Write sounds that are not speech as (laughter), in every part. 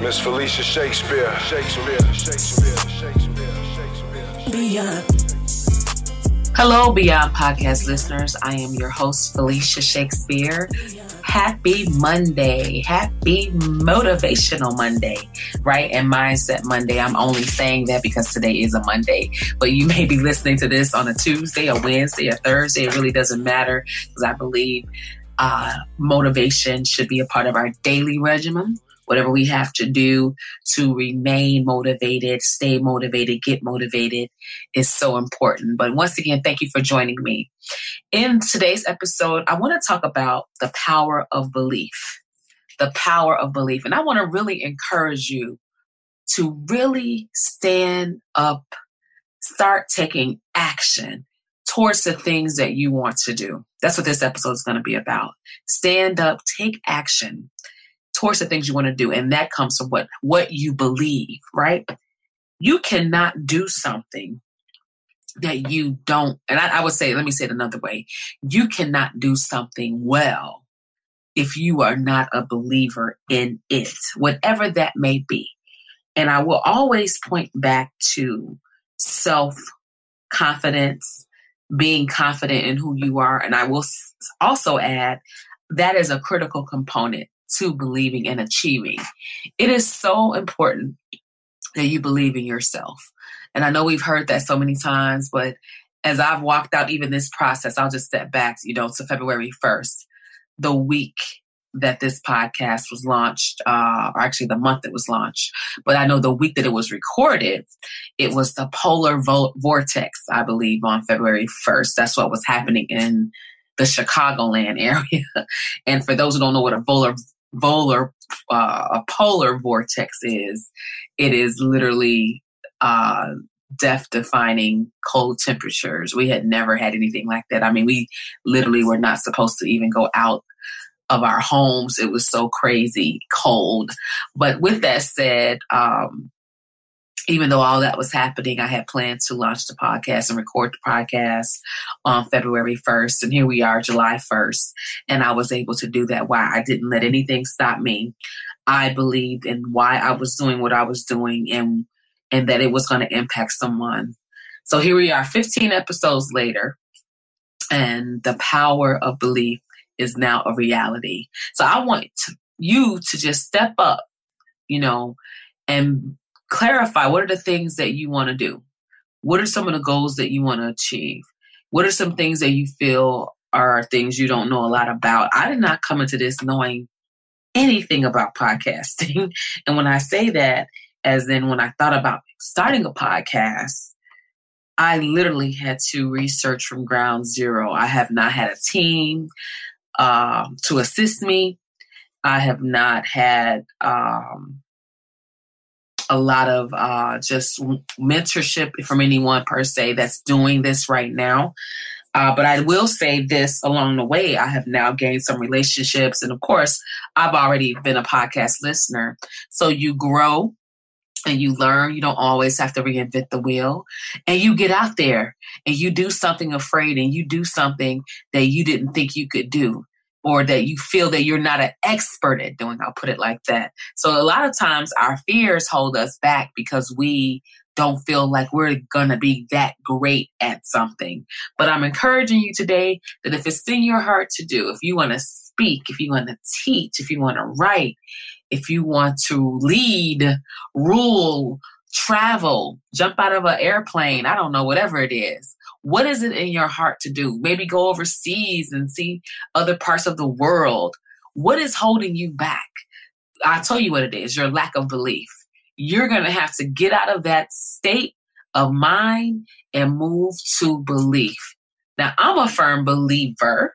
Miss Felicia Shakespeare. Shakespeare. Shakespeare. Shakespeare. Shakespeare. Beyond. Hello, Beyond Podcast listeners. I am your host, Felicia Shakespeare. Happy Monday. Happy Motivational Monday, right? And Mindset Monday. I'm only saying that because today is a Monday, but you may be listening to this on a Tuesday, a Wednesday, a Thursday. It really doesn't matter because I believe uh, motivation should be a part of our daily regimen whatever we have to do to remain motivated, stay motivated, get motivated is so important. But once again, thank you for joining me. In today's episode, I want to talk about the power of belief. The power of belief. And I want to really encourage you to really stand up, start taking action towards the things that you want to do. That's what this episode is going to be about. Stand up, take action towards the things you want to do. And that comes from what, what you believe, right? You cannot do something that you don't, and I, I would say, let me say it another way. You cannot do something well if you are not a believer in it, whatever that may be. And I will always point back to self confidence, being confident in who you are. And I will also add that is a critical component to believing and achieving. It is so important that you believe in yourself. And I know we've heard that so many times, but as I've walked out even this process, I'll just step back, you know, to February 1st, the week that this podcast was launched, uh, or actually the month it was launched. But I know the week that it was recorded, it was the polar vo- vortex, I believe, on February 1st. That's what was happening in the Chicagoland (laughs) area. and for those who don't know what a polar polar uh, a polar vortex is, it is literally uh, death defining cold temperatures. We had never had anything like that. I mean, we literally were not supposed to even go out of our homes. It was so crazy cold. But with that said, um, even though all that was happening, I had plans to launch the podcast and record the podcast on February 1st. And here we are, July 1st. And I was able to do that. Why I didn't let anything stop me. I believed in why I was doing what I was doing and and that it was going to impact someone. So here we are, 15 episodes later, and the power of belief is now a reality. So I want to, you to just step up, you know, and clarify what are the things that you want to do? What are some of the goals that you want to achieve? What are some things that you feel are things you don't know a lot about? I did not come into this knowing anything about podcasting. (laughs) and when I say that, as in when I thought about starting a podcast, I literally had to research from ground zero. I have not had a team um, to assist me. I have not had um, a lot of uh, just mentorship from anyone per se that's doing this right now. Uh, but I will say this along the way, I have now gained some relationships. And of course, I've already been a podcast listener. So you grow and you learn. You don't always have to reinvent the wheel. And you get out there and you do something afraid and you do something that you didn't think you could do or that you feel that you're not an expert at doing. I'll put it like that. So a lot of times our fears hold us back because we don't feel like we're to be that great at something. But I'm encouraging you today that if it's in your heart to do, if you want to speak, if you want to teach, if you want to write, if you want to lead, rule, travel, jump out of an airplane, I don't know, whatever it is. What is it in your heart to do? Maybe go overseas and see other parts of the world. What is holding you back? I'll tell you what it is your lack of belief. You're going to have to get out of that state of mind and move to belief. Now, I'm a firm believer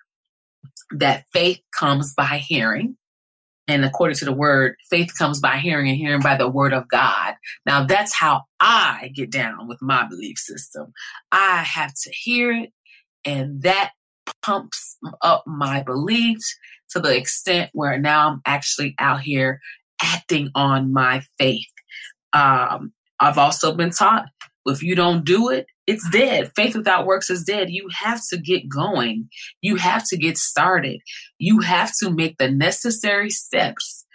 that faith comes by hearing and according to the word, faith comes by hearing and hearing by the word of God. Now that's how I get down with my belief system. I have to hear it and that pumps up my beliefs to the extent where now I'm actually out here acting on my faith. Um, I've also been taught if you don't do it, it's dead. Faith without works is dead. You have to get going. You have to get started. You have to make the necessary steps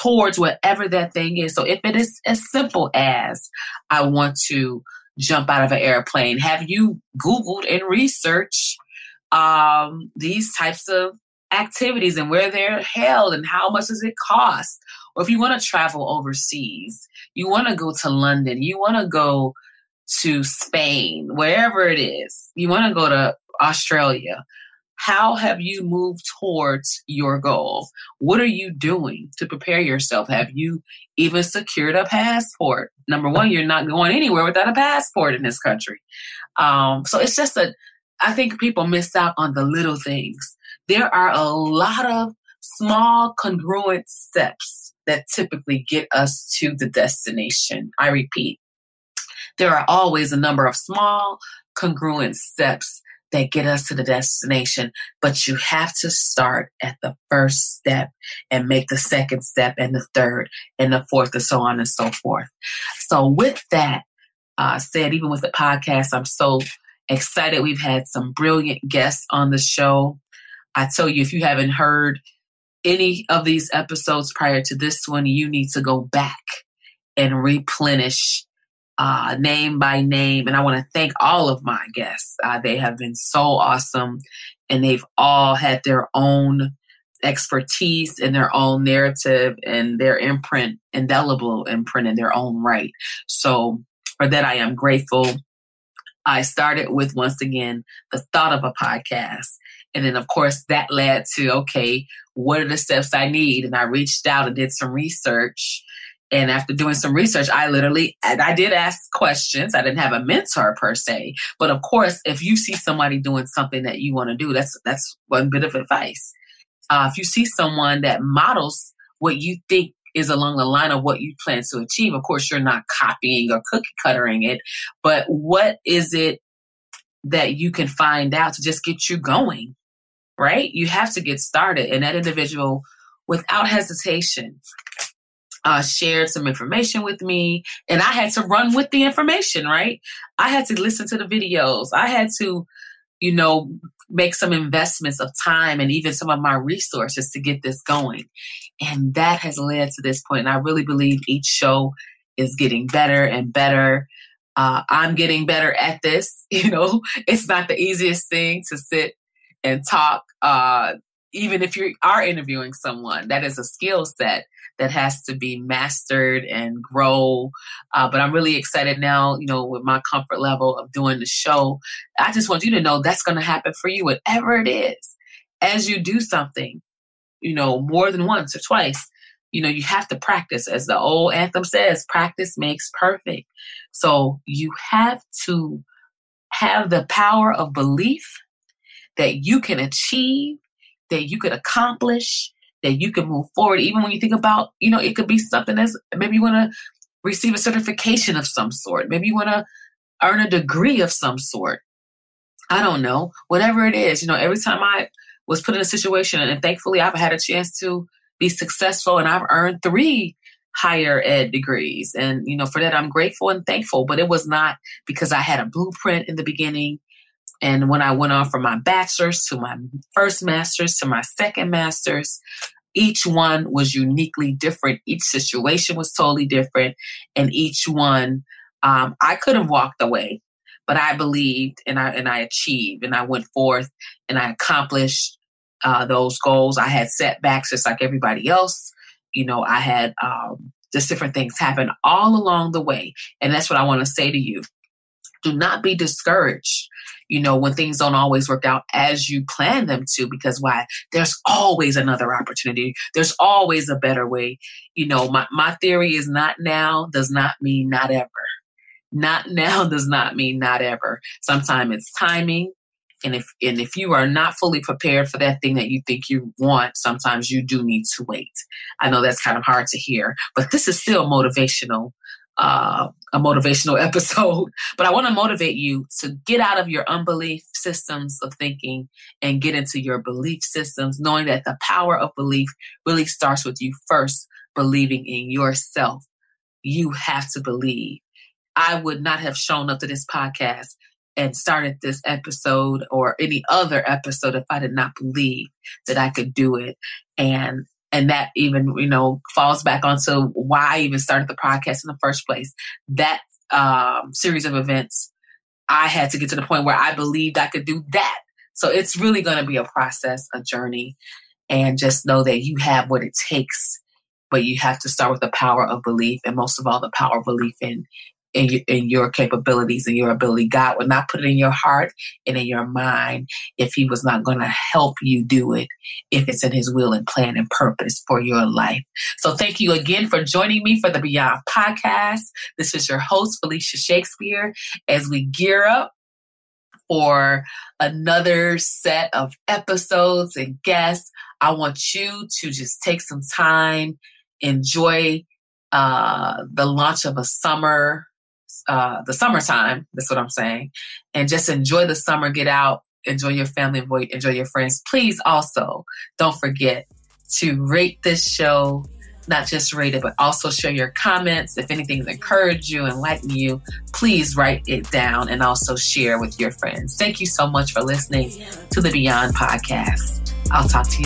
towards whatever that thing is. So if it is as simple as I want to jump out of an airplane, have you Googled and researched um, these types of activities and where they're held and how much does it cost? Or if you want to travel overseas, you want to go to London, you want to go to Spain, wherever it is, you want to go to Australia. How have you moved towards your goal? What are you doing to prepare yourself? Have you even secured a passport? Number one, you're not going anywhere without a passport in this country. Um, so it's just a, I think people miss out on the little things. There are a lot of small congruent steps that typically get us to the destination. I repeat, there are always a number of small congruent steps that get us to the destination, but you have to start at the first step and make the second step and the third and the fourth and so on and so forth. So with that uh, said, even with the podcast, I'm so excited. We've had some brilliant guests on the show. I tell you, if you haven't heard any of these episodes prior to this one, you need to go back and replenish uh, name by name. And I want to thank all of my guests. Uh, they have been so awesome and they've all had their own expertise and their own narrative and their imprint, indelible imprint in their own right. So for that, I am grateful. I started with once again the thought of a podcast. And then, of course, that led to okay, what are the steps I need? And I reached out and did some research. And after doing some research, I literally, I did ask questions. I didn't have a mentor per se, but of course, if you see somebody doing something that you want to do, that's that's one bit of advice. Uh, if you see someone that models what you think is along the line of what you plan to achieve, of course, you're not copying or cookie cuttering it, but what is it that you can find out to just get you going? right? You have to get started. And that individual, without hesitation, uh, shared some information with me, and I had to run with the information, right? I had to listen to the videos. I had to, you know, make some investments of time and even some of my resources to get this going. And that has led to this point. And I really believe each show is getting better and better. Uh, I'm getting better at this. (laughs) You know, it's not the easiest thing to sit and talk. Uh, even if you are interviewing someone, that is a skill set that has to be mastered and grow. Uh, but I'm really excited now, you know, with my comfort level of doing the show. I just want you to know that's going to happen for you, whatever it is. As you do something, you know, more than once or twice, you know, you have to practice. As the old anthem says, practice makes perfect. So you have to have the power of belief that you can achieve, that you could accomplish, that you can move forward. Even when you think about, you know, it could be something that's maybe you want to receive a certification of some sort, maybe you want to earn a degree of some sort. I don't know, whatever it is. You know, every time I was put in a situation, and thankfully I've had a chance to be successful, and I've earned three higher ed degrees. And, you know, for that, I'm grateful and thankful. But it was not because I had a blueprint in the beginning. And when I went on from my bachelor's to my first master's to my second master's, each one was uniquely different. Each situation was totally different. And each one, um, I could have walked away, but I believed and I, and I achieved and I went forth and I accomplished uh, those goals. I had setbacks just like everybody else. You know, I had um, just different things happen all along the way. And that's what I want to say to you do not be discouraged, you know, when things don't always work out as you plan them to, because why? There's always another opportunity. There's always a better way. You know, my, my theory is not now does not mean not ever. Not (laughs) now does not mean not ever. Sometimes it's timing. And if and if you are not fully prepared for that thing that you think you want, sometimes you do need to wait. I know that's kind of hard to hear, but this is still motivational uh, a motivational (laughs) episode, but I want to motivate you to get out of your unbelief systems of thinking and get into your belief systems, knowing that the power of belief really starts with you first believing in yourself. You have to believe. I would not have shown up to this podcast and started this episode or any other episode if I did not believe that I could do it. And and that even you know falls back onto why I even started the podcast in the first place. That um, series of events, I had to get to the point where I believed I could do that. So it's really going to be a process, a journey, and just know that you have what it takes. But you have to start with the power of belief, and most of all, the power of belief in in, in your capabilities and your ability. God would not put it in your heart and in your mind if He was not going to help you do it, if it's in His will and plan and purpose for your life. So, thank you again for joining me for the Beyond podcast. This is your host, Felicia Shakespeare, as we gear up for another set of episodes and guests. I want you to just take some time, enjoy uh, the launch of a summer uh, the summertime. That's what I'm saying. And just enjoy the summer. Get out, enjoy your family, enjoy your friends. Please also don't forget to rate this show. Not just rate it, but also share your comments. If anything's encouraged you, enlightened you, please write it down and also share with your friends. Thank you so much for listening to the Beyond Podcast. I'll talk to you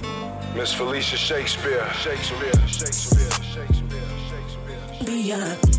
soon. Miss Felicia Shakespeare. Shakespeare. Shakespeare. Shakespeare. Shakespeare. Beyond.